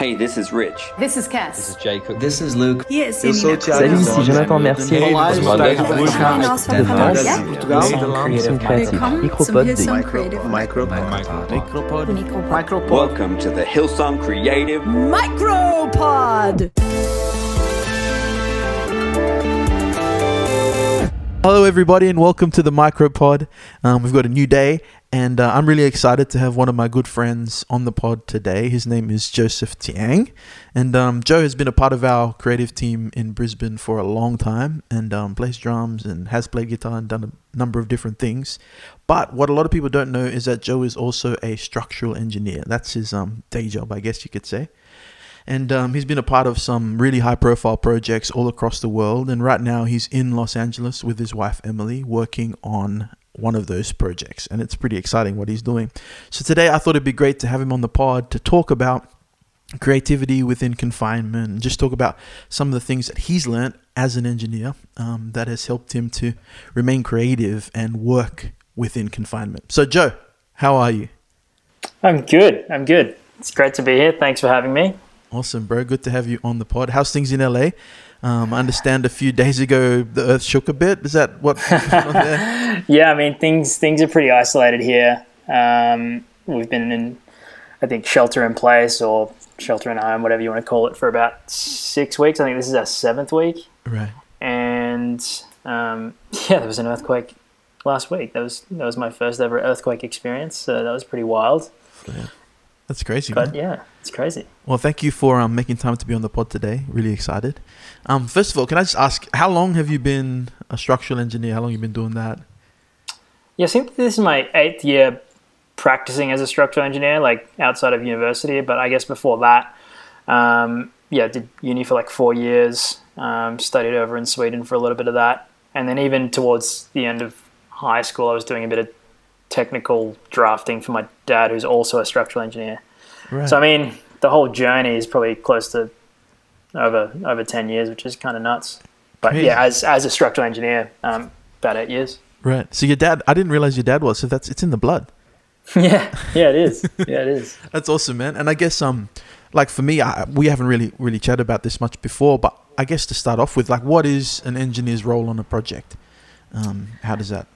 Hey, this is Rich. This is Cass. This is Jacob. This is Luke. Yes, Eu sou o Thiago. Salut, ici Jonathan Mercier. Olá, eu sou o Tiago De Portugal. Creative Creative. Micropod Micropod. Micropod. Welcome to the Hillsong Creative. Micropod. Hello, everybody, and welcome to the Micropod. Um, we've got a new day, and uh, I'm really excited to have one of my good friends on the pod today. His name is Joseph Tiang, and um, Joe has been a part of our creative team in Brisbane for a long time, and um, plays drums and has played guitar and done a number of different things. But what a lot of people don't know is that Joe is also a structural engineer. That's his um, day job, I guess you could say and um, he's been a part of some really high profile projects all across the world and right now he's in los angeles with his wife emily working on one of those projects and it's pretty exciting what he's doing so today i thought it'd be great to have him on the pod to talk about creativity within confinement and just talk about some of the things that he's learned as an engineer um, that has helped him to remain creative and work within confinement so joe how are you I'm good. I'm good. It's great to be here. Thanks for having me. Awesome, bro. Good to have you on the pod. How's things in LA? Um, I understand a few days ago the earth shook a bit. Is that what? Yeah, I mean things things are pretty isolated here. Um, we've been in, I think, shelter in place or shelter in home, whatever you want to call it, for about six weeks. I think this is our seventh week, right. and um, yeah, there was an earthquake last week. That was that was my first ever earthquake experience. So that was pretty wild. That's crazy. But man. yeah, it's crazy. Well, thank you for um, making time to be on the pod today. Really excited. Um, first of all, can I just ask, how long have you been a structural engineer? How long have you been doing that? Yeah, I think this is my eighth year practicing as a structural engineer, like outside of university. But I guess before that, um, yeah, did uni for like four years. Um, studied over in Sweden for a little bit of that, and then even towards the end of high school, I was doing a bit of technical drafting for my dad, who's also a structural engineer. Right. So I mean, the whole journey is probably close to over over ten years, which is kind of nuts. But yeah, as as a structural engineer, um, about eight years. right. So your dad, I didn't realize your dad was. So that's it's in the blood. yeah, yeah, it is. Yeah, it is. That's awesome, man. And I guess um, like for me, I, we haven't really really chatted about this much before, but I guess to start off with, like, what is an engineer's role on a project? Um, how does that?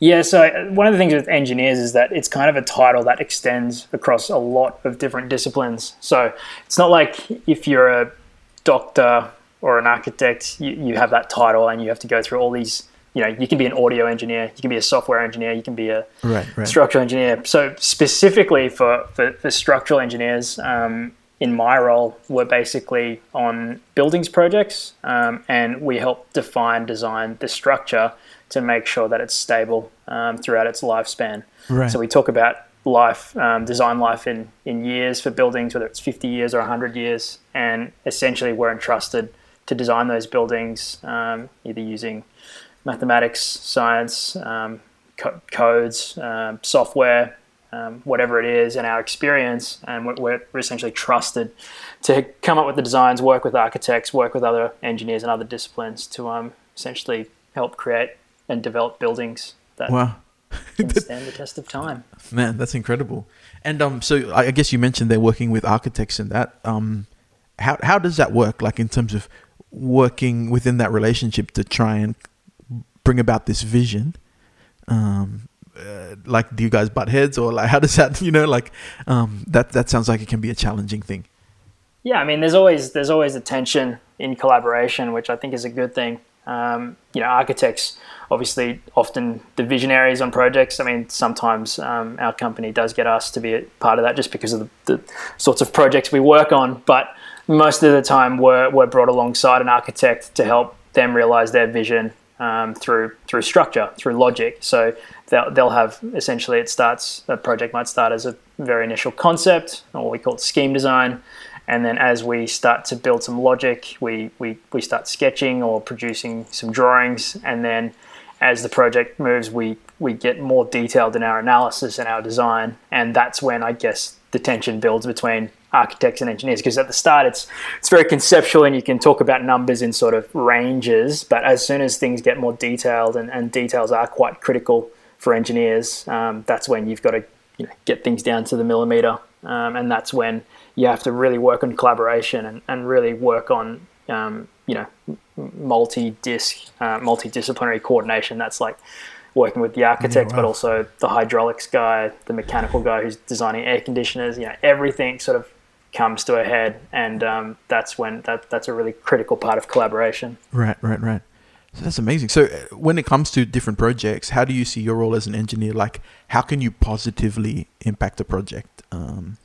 Yeah, so uh, one of the things with engineers is that it's kind of a title that extends across a lot of different disciplines. So it's not like if you're a doctor or an architect, you, you have that title and you have to go through all these. You know, you can be an audio engineer, you can be a software engineer, you can be a Right. Right. structural engineer. So specifically for, for, for structural engineers, um, in my role, we're basically on buildings projects, um, and we help define, design the structure to make sure that it's stable um, throughout its lifespan. Right. So we talk about life, um, design life in, in years for buildings, whether it's 50 years or 100 years, and essentially we're entrusted to design those buildings um, either using mathematics, science, um, co- codes, um, software, um, whatever it is, and our experience, and we're, we're we're essentially trusted to come up with the designs, work with architects, work with other engineers and other disciplines to um, essentially help create and develop buildings that Wow. can stand the test of time. Man, that's incredible. And um, so I I guess you mentioned they're working with architects and that. Um, how how does that work? Like in terms of working within that relationship to try and bring about this vision. Um, uh, like, do you guys butt heads or like how does that? You know, like um, that that sounds like it can be a challenging thing. Yeah, I mean, there's always there's always a tension in collaboration, which I think is a good thing. Um, you know, architects obviously often the visionaries on projects. I mean, sometimes um, our company does get us to be a part of that just because of the, the sorts of projects we work on. But most of the time, we're we're brought alongside an architect to help them realize their vision um, through through structure, through logic. So they'll they'll have essentially it starts a project might start as a very initial concept, or we call it scheme design. And then as we start to build some logic, we, we, we start sketching or producing some drawings. And then as the project moves, we, we get more detailed in our analysis and our design. And that's when I guess the tension builds between architects and engineers because at the start it's it's very conceptual and you can talk about numbers in sort of ranges but as soon as things get more detailed and, and details are quite critical for engineers um, that's when you've got to you know, get things down to the millimeter um, and that's when you have to really work on collaboration and, and really work on um, you know multi-disc, uh, multidisciplinary coordination. That's like working with the architect, wow. but also the hydraulics guy, the mechanical guy who's designing air conditioners. You know, everything sort of comes to a head, and um, that's when that that's a really critical part of collaboration. Right, right, right. So that's amazing. So uh, when it comes to different projects, how do you see your role as an engineer? Like, how can you positively impact a project? Um,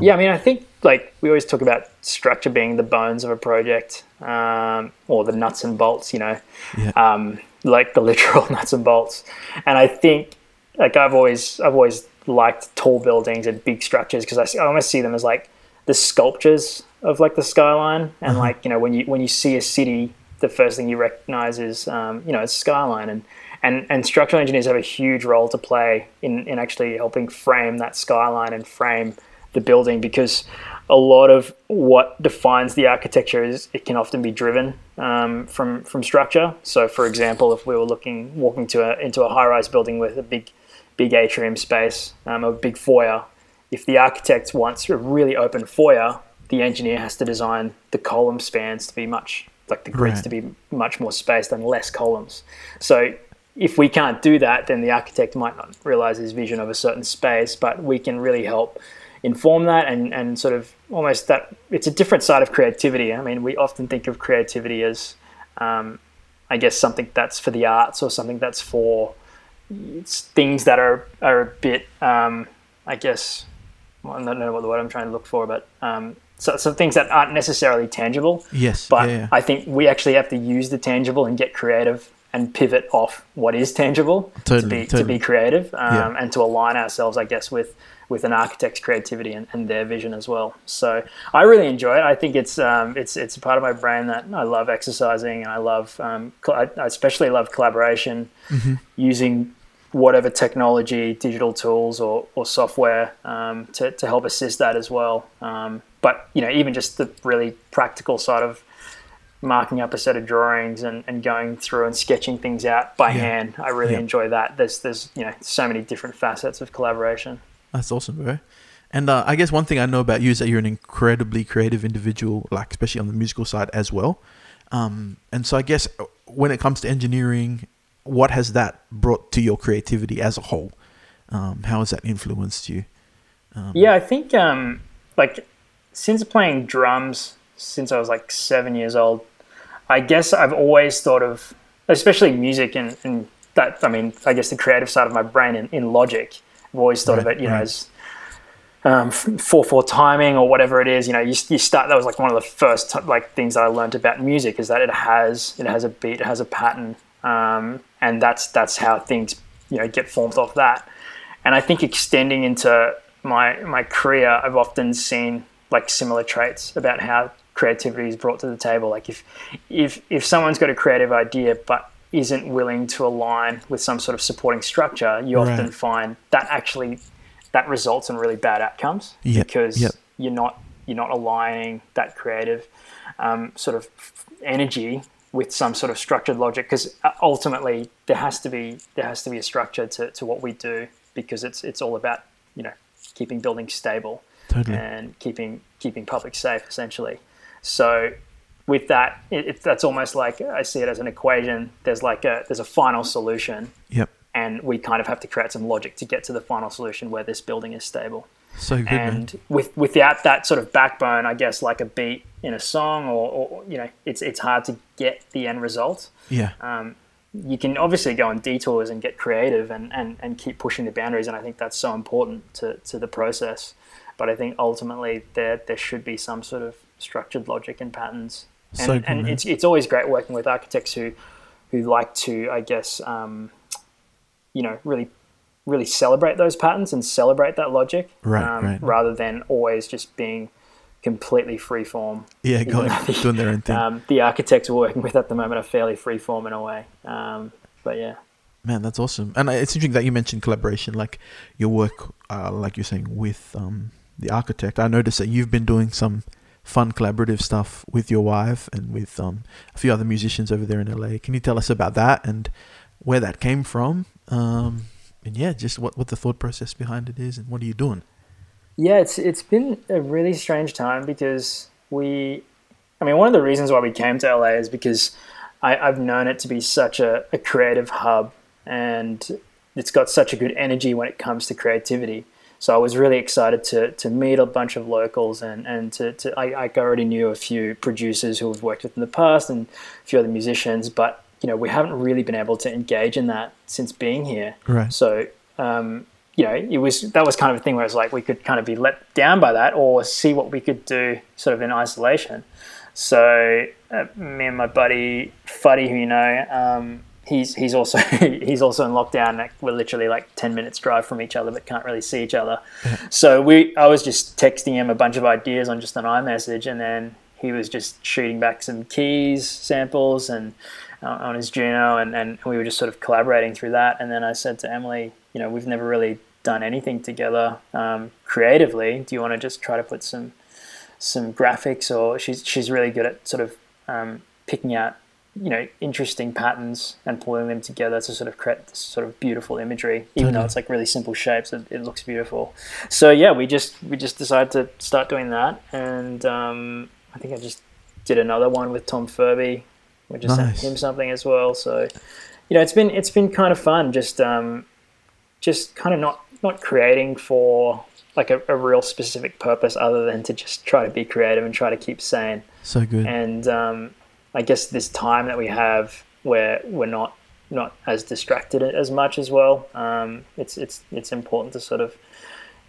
yeah, I mean, I think like we always talk about structure being the bones of a project, um, or the nuts and bolts. You know, Yeah. um, like the literal nuts and bolts. And I think like I've always I've always liked tall buildings and big structures because I almost see them as like the sculptures of like the skyline. And like you know when you when you see a city, the first thing you recognize is um, you know it's skyline and. And, and structural engineers have a huge role to play in, in actually helping frame that skyline and frame the building because a lot of what defines the architecture is it can often be driven um, from from structure. So, for example, if we were looking walking to a, into a high rise building with a big big atrium space, um, a big foyer, if the architect wants a really open foyer, the engineer has to design the column spans to be much like the grids Right. to be much more spaced and less columns. So if we can't do that, then the architect might not realize his vision of a certain space, but we can really help inform that and, and sort of almost that it's a different side of creativity. I mean, we often think of creativity as, um, I guess, something that's for the arts or something that's for it's things that are, are a bit, um, I guess, well, I don't know what the word I'm trying to look for, but um, so, some things that aren't necessarily tangible. yes. But yeah, yeah. I think we actually have to use the tangible and get creative and pivot off what is tangible to Totally, be to be creative um, Yeah. and to align ourselves, I guess, with with an architect's creativity and, and their vision as well. So I really enjoy it. I think it's um, it's it's a part of my brain that I love exercising and I love um, I especially love collaboration, Mm-hmm. using whatever technology, digital tools or, or software um, to, to help assist that as well. Um, but you know, even just the really practical side of marking up a set of drawings and, and going through and sketching things out by Yeah. hand. I really Yeah. enjoy that. There's there's you know so many different facets of collaboration. That's awesome, bro. And uh, I guess one thing I know about you is that you're an incredibly creative individual, like especially on the musical side as well. Um, and so I guess uh, when it comes to engineering, what has that brought to your creativity as a whole? Um, how has that influenced you? Um, Yeah, I think um, like since playing drums since I was like seven years old, I guess I've always thought of, especially music and, and that. I mean, I guess the creative side of my brain in, in Logic. I've always thought of it, you know, as um, four four timing or whatever it is. You know, you, you start. That was like one of the first t- like things that I learned about music is that it has it has a beat, it has a pattern, um, and that's that's how things you know get formed off that. And I think extending into my my career, I've often seen like similar traits about how creativity is brought to the table. Like if if if someone's got a creative idea but isn't willing to align with some sort of supporting structure, you often find that actually that results in really bad outcomes Yep, because yep. you're not you're not aligning that creative um, sort of energy with some sort of structured logic because ultimately there has to be there has to be a structure to, to what we do because it's it's all about you know keeping buildings stable Totally. and keeping keeping public safe essentially so with that it, it, that's almost like I see it as an equation there's like a there's a final solution Yep. and we kind of have to create some logic to get to the final solution where this building is stable So good, man. and with without that sort of backbone, I guess like a beat in a song, or, or you know, it's it's hard to get the end result. Yeah. Um, you can obviously go on detours and get creative and, and, and keep pushing the boundaries, and I think that's so important to, to the process. But I think ultimately there there should be some sort of structured logic and patterns, and, So good, and it's it's always great working with architects who who like to, I guess, um, you know, really really celebrate those patterns and celebrate that logic, Right, um, right. rather than always just being completely free form. yeah, going, the- doing their own thing. Um, the architects we're working with at the moment are fairly free form in a way. Um, but yeah. Man, that's awesome. And uh, it's interesting that you mentioned collaboration, like your work, uh, like you're saying, with um, the architect. I noticed that you've been doing some fun collaborative stuff with your wife and with um, a few other musicians over there in LA. Can you tell us about that and where that came from? Um, and yeah, just what, what the thought process behind it is and what are you doing? Yeah, it's it's been a really strange time because we, I mean, one of the reasons why we came to LA is because I, I've known it to be such a, a creative hub, and it's got such a good energy when it comes to creativity. So I was really excited to to meet a bunch of locals and and to, to I, I already knew a few producers who have worked with in the past and a few other musicians, but you know we haven't really been able to engage in that since being here. Right. So um, you know it was that was kind of a thing where it's like we could kind of be let down by that or see what we could do sort of in isolation. So uh, me and my buddy Fuddy, who you know. Um, he's he's also he's also in lockdown. Like, we're literally like ten minutes drive from each other, but can't really see each other. so we, I was just texting him a bunch of ideas on just an iMessage, and then he was just shooting back some keys samples and uh, on his Juno, and and we were just sort of collaborating through that. And then I said to Emily, you know, we've never really done anything together um, creatively. Do you want to just try to put some some graphics, or she's she's really good at sort of um, picking out you know interesting patterns and pulling them together to sort of create this sort of beautiful imagery even though it's like really simple shapes it, it looks beautiful so yeah we just we just decided to start doing that and um, i think i just did another one with tom furby we just Nice. sent him something as well so you know it's been it's been kind of fun just um just kind of not not creating for like a, a real specific purpose other than to just try to be creative and try to keep sane So good. and um, I guess this time that we have where we're not not as distracted as much as well. Um, it's it's it's important to sort of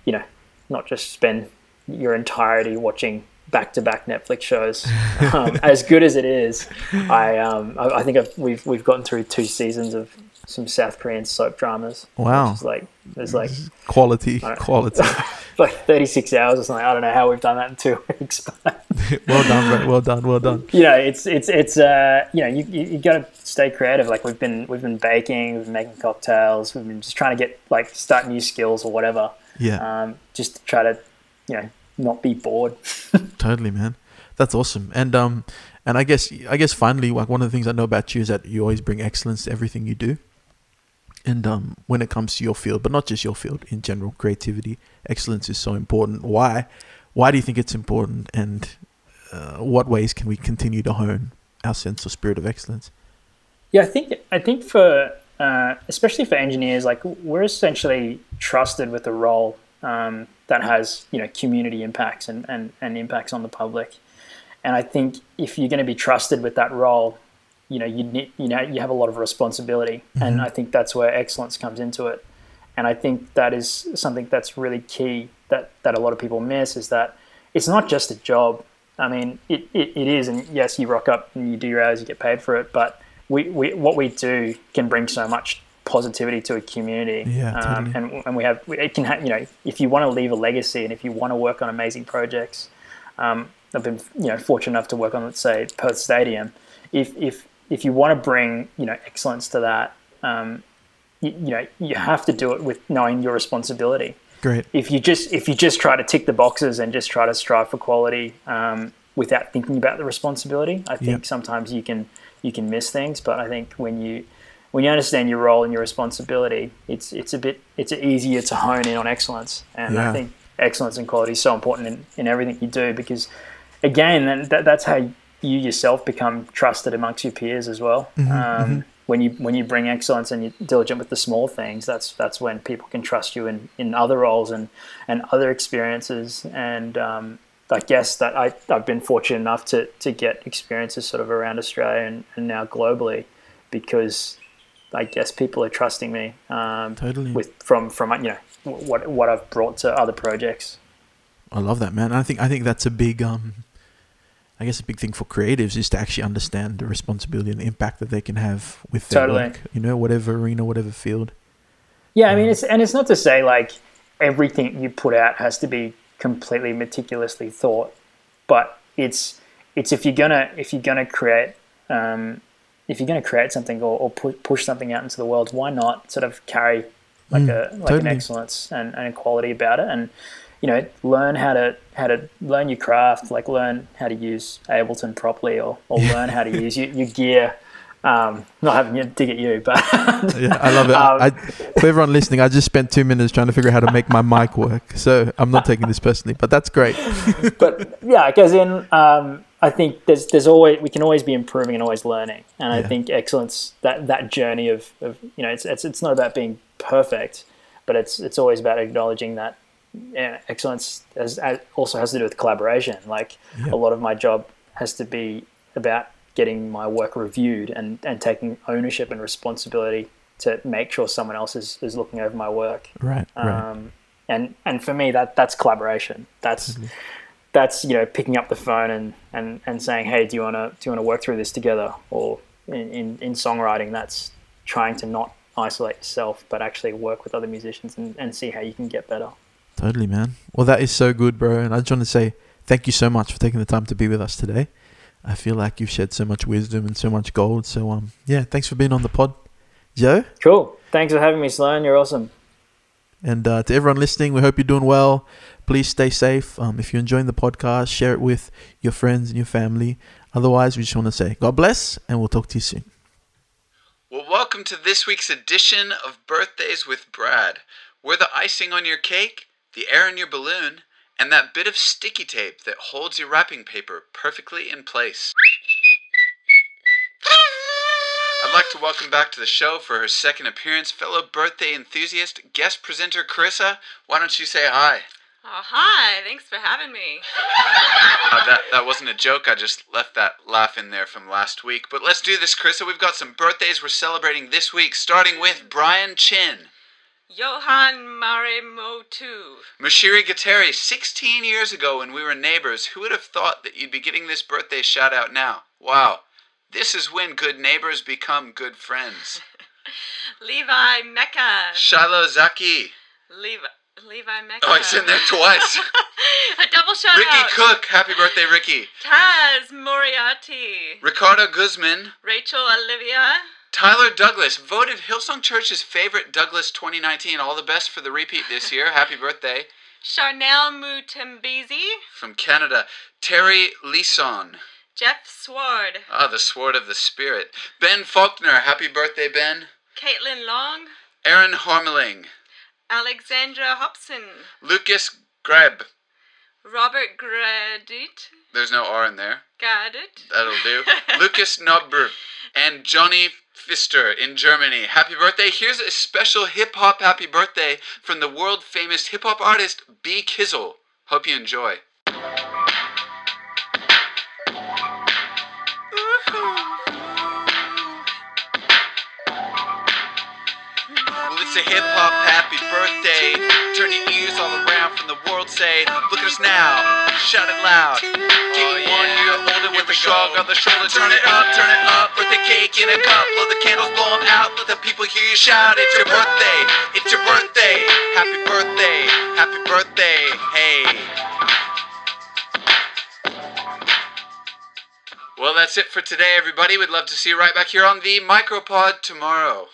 you know not just spend your entirety watching back to back Netflix shows. Um, as good as it is, I um, I, I think I've, we've we've gotten through two seasons of some South Korean soap dramas. Wow. like there's like Quality, quality. like 36 hours or something. I don't know how we've done that in two weeks, but well done, bro. Well done, well done. you know, it's it's it's uh, you know, you you, you got to stay creative. Like we've been we've been baking, we've been making cocktails, we've been just trying to get like start new skills or whatever, Yeah, um, just to try to you know not be bored. totally, man. That's awesome. And um, and I guess I guess finally, like one of the things I know about you is that you always bring excellence to everything you do. And um, when it comes to your field, but not just your field in general, creativity, excellence is so important. Why? Why do you think it's important? And uh, what ways can we continue to hone our sense or spirit of excellence? Yeah, I think I think for uh, especially for engineers, like we're essentially trusted with a role um, that has you know community impacts and, and, and impacts on the public. And I think if you're going to be trusted with that role, you know you need you know you have a lot of responsibility, and I think that's where excellence comes into it. And I think that is something that's really key that that a lot of people miss is that it's not just a job. I mean, it, it, it is, and yes, you rock up and you do your hours, you get paid for it, but we, we what we do can bring so much positivity to a community. Yeah, um, totally. and and we have it can ha- you know if you want to leave a legacy and if you want to work on amazing projects, um, I've been you know fortunate enough to work on let's say Perth Stadium. If if if you want to bring you know excellence to that, um, you, you know you have to do it with knowing your responsibility Great. if you just if you just try to tick the boxes and just try to strive for quality um, without thinking about the responsibility, I think Yep. sometimes you can you can miss things. But I think when you when you understand your role and your responsibility, it's it's a bit it's easier to hone in on excellence. And Yeah. I think excellence and quality is so important in, in everything you do because again, that, that's how you yourself become trusted amongst your peers as well. um, When you when you bring excellence and you're diligent with the small things, that's that's when people can trust you in, in other roles and, and other experiences. And um, I guess that I, I've been fortunate enough to, to get experiences sort of around Australia and, and now globally because I guess people are trusting me um, Totally. with from from you know what what I've brought to other projects. I love that, man. I think I think that's a big um I guess a big thing for creatives is to actually understand the responsibility and the impact that they can have with their Totally. work. You know, whatever arena, whatever field. Yeah, I mean, it's and it's not to say like everything you put out has to be completely meticulously thought, but it's it's if you're gonna if you're gonna create um, if you're gonna create something or, or pu- push something out into the world, why not sort of carry like a like an excellence and, and a quality about it, and you know, learn how to how to learn your craft, like learn how to use Ableton properly, or, or learn how to use your, your gear Um, not having to dig at you, but Yeah, I love it. Um, I, for everyone listening, I just spent two minutes trying to figure out how to make my mic work. So I'm not taking this personally, but that's great. but yeah, it goes in. Um, I think there's there's always we can always be improving and always learning, and I Yeah. think excellence that that journey of, of you know it's, it's it's not about being perfect, but it's it's always about acknowledging that yeah, excellence has, also has to do with collaboration. Like Yeah. a lot of my job has to be about getting my work reviewed and, and taking ownership and responsibility to make sure someone else is, is looking over my work Right, right. um, and and for me that that's collaboration that's that's you know picking up the phone and, and, and saying hey do you want to do you want to work through this together or in, in, in songwriting that's trying to not isolate yourself but actually work with other musicians and, and see how you can get better Totally, man. Well, that is so good, bro. And I just want to say thank you so much for taking the time to be with us today. I feel like you've shared so much wisdom and so much gold. So, um, yeah, thanks for being on the pod, Joe. cool thanks for having me sloan you're awesome And uh, to everyone listening, we hope you're doing well. Please stay safe. Um, if you're enjoying the podcast, share it with your friends and your family. Otherwise, we just want to say God bless, and we'll talk to you soon. Well, welcome to this week's edition of Birthdays with Brad. We're the icing on your cake, the air in your balloon, and that bit of sticky tape that holds your wrapping paper perfectly in place. I'd like to welcome back to the show for her second appearance fellow birthday enthusiast, guest presenter Carissa. Why don't you say hi? Oh, hi. Thanks for having me. Uh, that that wasn't a joke. I just left that laugh in there from last week. But let's do this, Carissa. We've got some birthdays we're celebrating this week, starting with Brian Chin. Johan Maremotu. Mashiri Gateri, 16 years ago when we were neighbors, who would have thought that you'd be getting this birthday shout out now? Wow. This is when good neighbors become good friends. Levi Mecca. Shiloh Zaki. Levi, Levi Mecca. Oh, it's in there twice. A double shout out. Ricky out. Cook. Happy birthday, Ricky. Taz Moriarty. Ricardo Guzman. Rachel Olivia. Tyler Douglas, voted Hillsong Church's favorite Douglas 2019. All the best for the repeat this year. Happy birthday. Charnel Mutembezi. From Canada, Terry Leeson. Jeff Sward. Ah, the sword of the spirit. Ben Faulkner. Happy birthday, Ben. Caitlin Long. Aaron Harmeling. Alexandra Hobson. Lucas Greb. Robert Gradit. There's no R in there. Got it. That'll do. Lucas Nobber and Johnny Pfister in Germany. Happy birthday. Here's a special hip hop happy birthday from the world famous hip hop artist B Kizzle. Hope you enjoy. A hip hop happy birthday. Turn your ears all around from the world. Say, look at us now. Shout it loud. Get one year older with a shrug on the shoulder. Turn it up, turn it up. Birthday cake in a cup. Blow the candles, blow 'em out. Let the people hear you shout. It's your birthday. It's your birthday. Happy birthday. Happy birthday. Hey. Well, that's it for today, everybody. We'd love to see you right back here on the Micropod tomorrow.